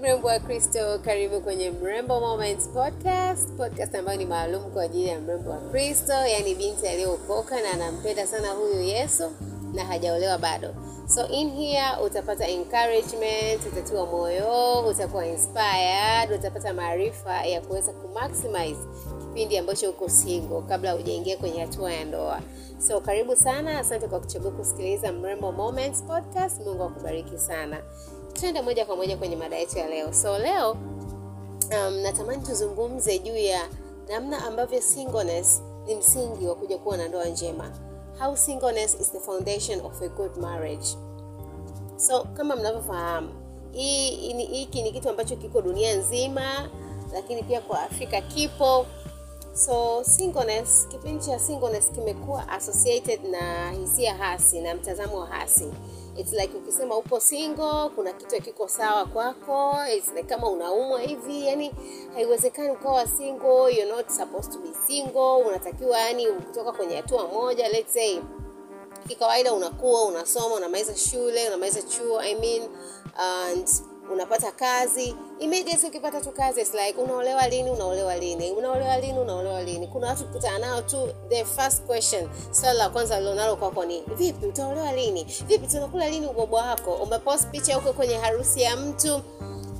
mrembo wa kristo karibu kwenye mrembo moments podcast podcast ambayo ni maalum kwa ajili ya mrembo wa kristo yaani binti aliyeokoka na anampenda sana huyu yesu na hajaolewa bado. So in here utapata encouragement utatiwa moyo utakuwa inspired utapata maarifa ya kuweza kumaximize kipindi ambacho uko singo kabla hujaingia kwenye hatua ya ndoa. So karibu sana asante kwa kuchagua kusikiliza mrembo moments podcast. Mungu akubariki sana tuende moja kwa moja kwenye mada yetu ya leo. So leo um, natamani tuzungumze juu ya namna ambavyo singleness ni msingi wa kuja kuwa na ndoa njema. How singleness is the foundation of a good marriage. So kama mnavyofahamu hiki ni kitu ambacho kiko dunia nzima lakini pia kwa afrika kipo. So singleness kipindi cha singleness kimekuwa associated na hisia hasi na mtazamo wa hasi It's like ukisema upo single kuna kitu kiko sawa kwako It's like kama unaumwa hivi yani haiwezekani ukawa single you're not supposed to be single unatakiwa yani kutoka kwenye hatua moja let's say kikawaida unakuwa unasoma unamaliza shule unamaliza chuo i mean and unapata kazi. Immediately ukipata tu kazi it's like unaolewa lini unaolewa lini? Unaolewa lini unaolewa lini? Kuna watu kukutana nao tu the first question swali la kwanza lilonalo kwako ni vipi utaolewa lini? Vipi tunakula lini ubobwa wako? Umepost picha huko kwenye harusi ya mtu?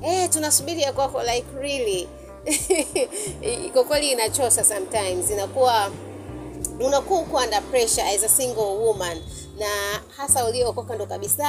Eh tunasubiri ya kwako like really. Kwa kweli inachosa sometimes. Inakuwa unakuwa uko under pressure as a single woman na hasa uliookoka ndo kabisa.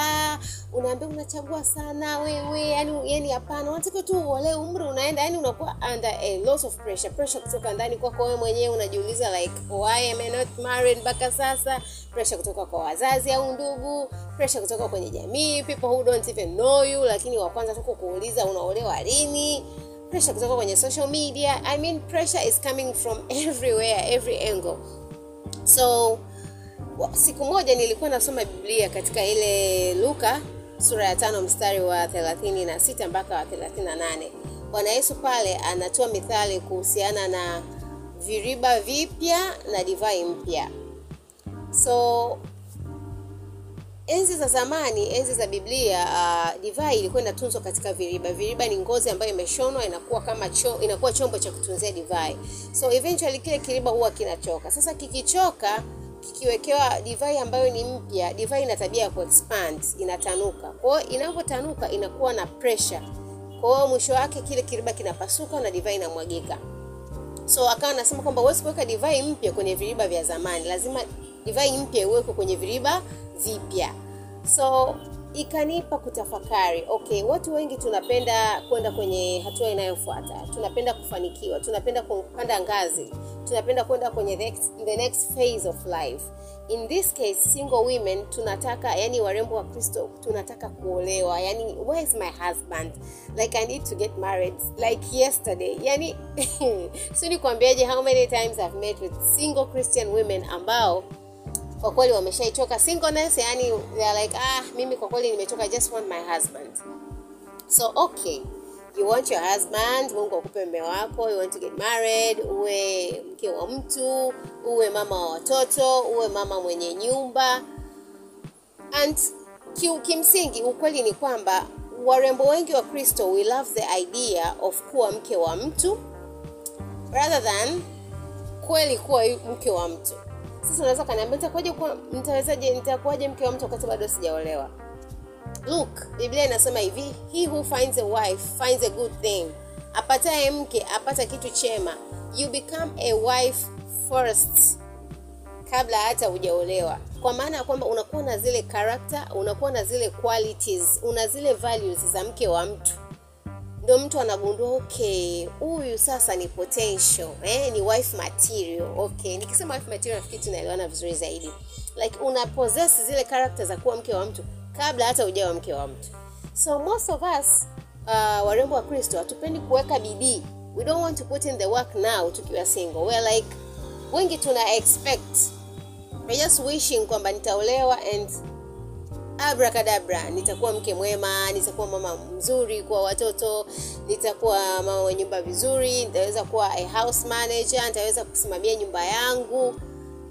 Unaambia unachagua sana wewe yani yani hapana. Unataka tu uolewe umri unaenda yani unakuwa under a lot of pressure. Pressure kutoka ndani kwako wewe mwenyewe unajiuliza like why am I not married mpaka sasa? Pressure kutoka kwa wazazi au ndugu? Pressure kutoka kwenye jamii? People who don't even know you lakini wa kwanza tu kukuuliza unaolewa lini? Pressure kutoka kwenye social media. I mean pressure is coming from everywhere every angle. So siku moja nilikuwa nasoma biblia katika ile luka sura ya tano mstari wa thelathini na sita mpaka wa thelathini na nane. Bwana yesu pale anatoa mithali kuhusiana na viriba vipya na divai mpya. So enzi za zamani enzi za biblia uh, divai ilikuwa inatunzwa katika viriba. Viriba ni ngozi ambayo imeshonwa inakuwa kama cho, inakuwa chombo cha kutunzia divai. So eventually kile kiriba huwa kinachoka. Sasa kikichoka kikiwekewa divai ambayo ni mpya divai ina tabia ya kuexpand inatanuka. Kwa hiyo inavyotanuka inakuwa na pressure. Kwa hiyo mwisho wake kile kiriba kinapasuka na divai inamwagika. So akawa anasema kwamba huwezi kuweka divai mpya kwenye viriba vya zamani. Lazima divai mpya iwekwe kwenye viriba vipya. So ikanipa kutafakari okay watu wengi tunapenda kwenda kwenye hatua inayofuata tunapenda kufanikiwa tunapenda kupanda ngazi tunapenda kwenda kwenye the next, the next phase of life. In this case single women tunataka yani warembo wa kristo tunataka kuolewa yani where is my husband? Like i need to get married like yesterday. Yani si nikwambiaje how many times i've met with single christian women ambao kwa kweli wameshaichoka. Singleness yani they are like ah mimi kwa kweli nimechoka just want my husband. So okay you want your husband mungu akupe mme wako you want to get married uwe mke wa mtu uwe mama wa watoto uwe mama mwenye nyumba. And kimsingi ukweli ni kwamba warembo wengi wa kristo we love the idea of kuwa mke wa mtu rather than kweli kuwa mke wa mtu sasa unaweza kaniambia nitakuwaje kuwa nitawezaje nitakuwaje mke wa mtu wakati bado sijaolewa? Look biblia inasema hivi he who finds a wife finds a good thing. Apataye mke apata kitu chema. You become a wife first kabla hata hujaolewa. Kwa maana ya kwamba unakuwa na zile character unakuwa na zile qualities una zile values za mke wa mtu ndo mtu anagundua okay huyu sasa ni potential eh, ni wife material. Okay nikisema wife material nafikiri tunaelewana vizuri zaidi. Like una possess zile character za kuwa mke wa mtu kabla hata ujawa mke wa mtu. So most of us uh, warembo wa kristo hatupendi kuweka bidii. We don't want to put in the work now tukiwa single. We're like wengi tuna expect we're just wishing kwamba nitaolewa and abracadabra nitakuwa mke mwema nitakuwa mama mzuri kwa watoto nitakuwa mama wa nyumba vizuri nitaweza kuwa a house manager nitaweza kusimamia nyumba yangu.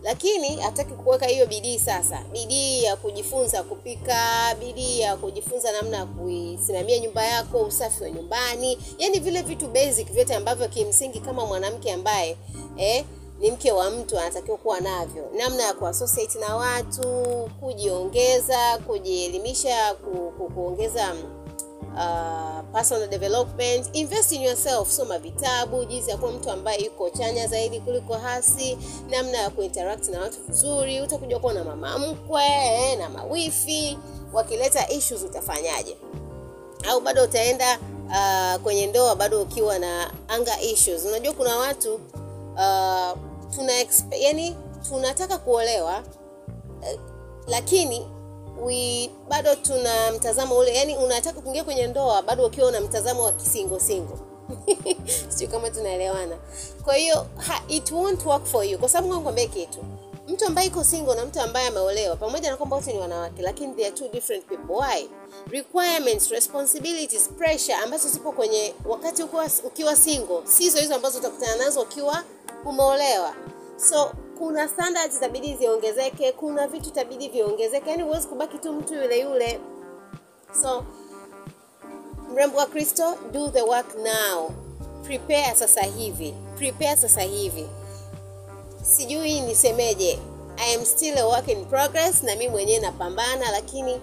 Lakini hataki kuweka hiyo bidii sasa. Bidii ya kujifunza kupika bidii ya kujifunza namna ya kuisimamia nyumba yako usafi wa nyumbani. Yani vile vitu basic vyote ambavyo kimsingi kama mwanamke ambaye eh, ni mke wa mtu anatakiwa kuwa navyo. Namna ya kuassociate na watu kujiongeza kujielimisha ku, ku, kuongeza uh, personal development. Invest in yourself soma vitabu jinsi ya kuwa mtu ambaye yuko chanya zaidi kuliko hasi namna ya kuinteract na watu vizuri. Utakuja kuwa na mama mkwe eh, na mawifi. Wakileta issues utafanyaje? Au bado utaenda uh, kwenye ndoa bado ukiwa na anger issues? Unajua kuna watu uh, tuna expe- yani tunataka kuolewa uh, lakini we bado tuna mtazamo ule yani unataka kuingia kwenye ndoa bado ukiwa una mtazamo wa kisingo singo. Sio kama tunaelewana. Kwa hiyo it won't work for you. Kwa sababu nikwambie kitu mtu ambaye iko single na mtu ambaye ameolewa pamoja na kwamba wote ni wanawake lakini they are two different people. Why? Requirements responsibilities pressure ambazo zipo kwenye wakati ukiwa, ukiwa single sizo hizo ambazo utakutana nazo ukiwa umeolewa. So kuna standards itabidi ziongezeke kuna vitu itabidi viongezeke. Yani huwezi kubaki tu mtu yule yule. So mrembo wa kristo do the work now. Prepare sasa hivi. Prepare sasa hivi. Sijui nisemeje. I am still a work in progress na mi mwenyewe napambana lakini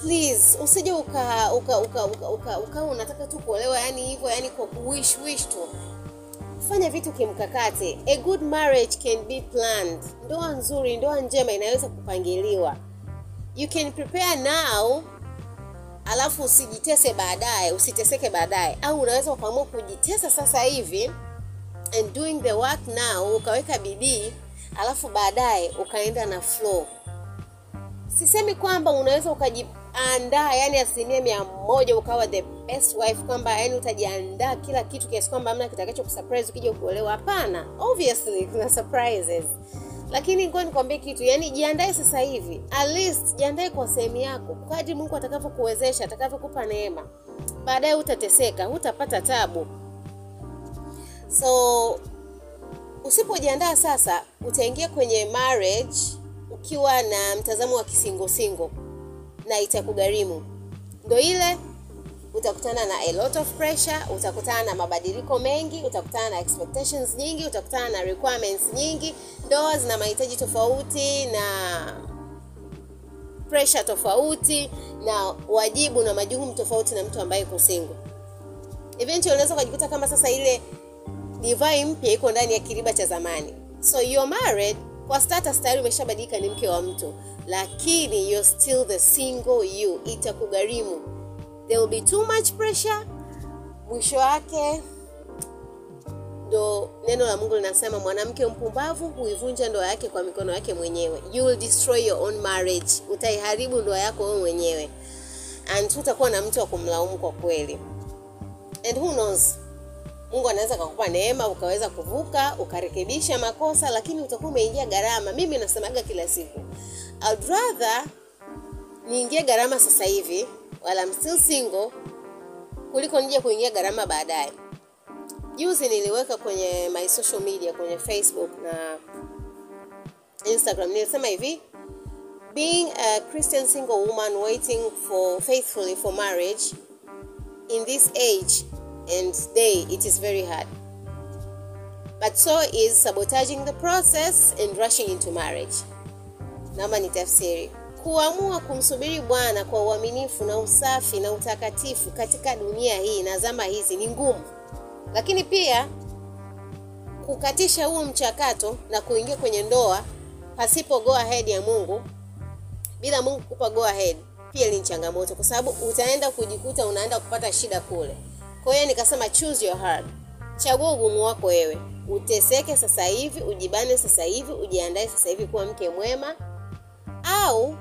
please usije uka uka uka uka, uka, uka unataka tu kuolewa yani hivyo yani kwa kuwish wish tu fanya vitu kimkakati. A good marriage can be planned. Ndoa nzuri ndoa njema inaweza kupangiliwa. You can prepare now alafu usijitese baadaye usiteseke baadaye. Au unaweza ukaamua kujitesa sasa hivi and doing the work now ukaweka bidii alafu baadaye ukaenda na flow. Sisemi kwamba unaweza ukajiandaa yani asilimia mia moja ukawa the best wife kwamba yani utajiandaa kila kitu kiasi kwamba amna kitakacho kusurprise ukija kuolewa. Hapana obviously kuna surprises. Lakini ngoja nikwambie kitu yani jiandae sasa hivi at least jiandae kwa sehemu yako kadri mungu atakavyokuwezesha atakavyokupa neema baadaye utateseka hutapata tabu. So usipojiandaa sasa utaingia kwenye marriage ukiwa na mtazamo wa kisingosingo na itakugharimu ndo ile utakutana na a lot of pressure utakutana na mabadiliko mengi utakutana na expectations nyingi utakutana na requirements nyingi ndoa zina mahitaji tofauti na pressure tofauti na wajibu na majukumu tofauti na mtu ambaye iko single. Eventually unaweza ukajikuta kama sasa ile divai mpya iko ndani ya kiriba cha zamani. So you're married kwa status tayari umeshabadilika ni mke wa mtu lakini you're still the single you. Itakugharimu. There will be too much pressure. Mwisho wake ndo neno la mungu linasema mwanamke mpumbavu huivunja ndoa yake kwa mikono yake mwenyewe. You will destroy your own marriage. Utaiharibu ndoa yako wewe mwenyewe. And hutakuwa na mtu wa kumlaumu kwa kweli. And who knows? Mungu anaweza kakupa neema ukaweza kuvuka ukarekebisha makosa lakini utakuwa umeingia gharama. Mimi nasemaga kila siku I'd rather niingie gharama sasa hivi while I'm still single kuliko nije kuingia gharama baadaye. Juzi niliweka kwenye my social media kwenye facebook na instagram. Nilisema hivi being a christian single woman waiting for faithfully for marriage in this age and day it is very hard. But so is sabotaging the process and rushing into marriage naomba ni tafsiri kuamua kumsubiri bwana kwa uaminifu na usafi na utakatifu katika dunia hii na zama hizi ni ngumu. Lakini pia kukatisha huo mchakato na kuingia kwenye ndoa pasipo go ahead ya mungu bila mungu kupa go ahead pia ni changamoto kwa sababu utaenda kujikuta unaenda kupata shida kule. Kwa hiyo nikasema choose your heart. Chagua ugumu wako wewe. Uteseke sasa hivi ujibane sasa hivi ujiandae sasa hivi kuwa mke mwema au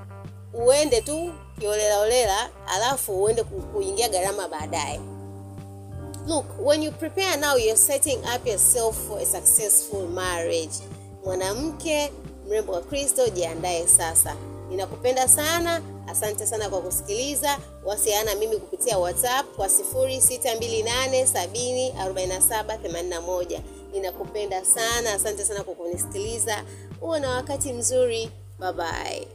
uende tu kiolelaolela alafu uende kuingia gharama baadaye. Look when you prepare now you're setting up yourself for a successful marriage. Mwanamke mrembo wa kristo jiandae sasa. Ninakupenda sana asante sana kwa kusikiliza. Wasiana mimi kupitia whatsapp kwa 0628 70 47 81 ninakupenda sana asante sana kwa kunisikiliza. Uwe na wakati mzuri. Bye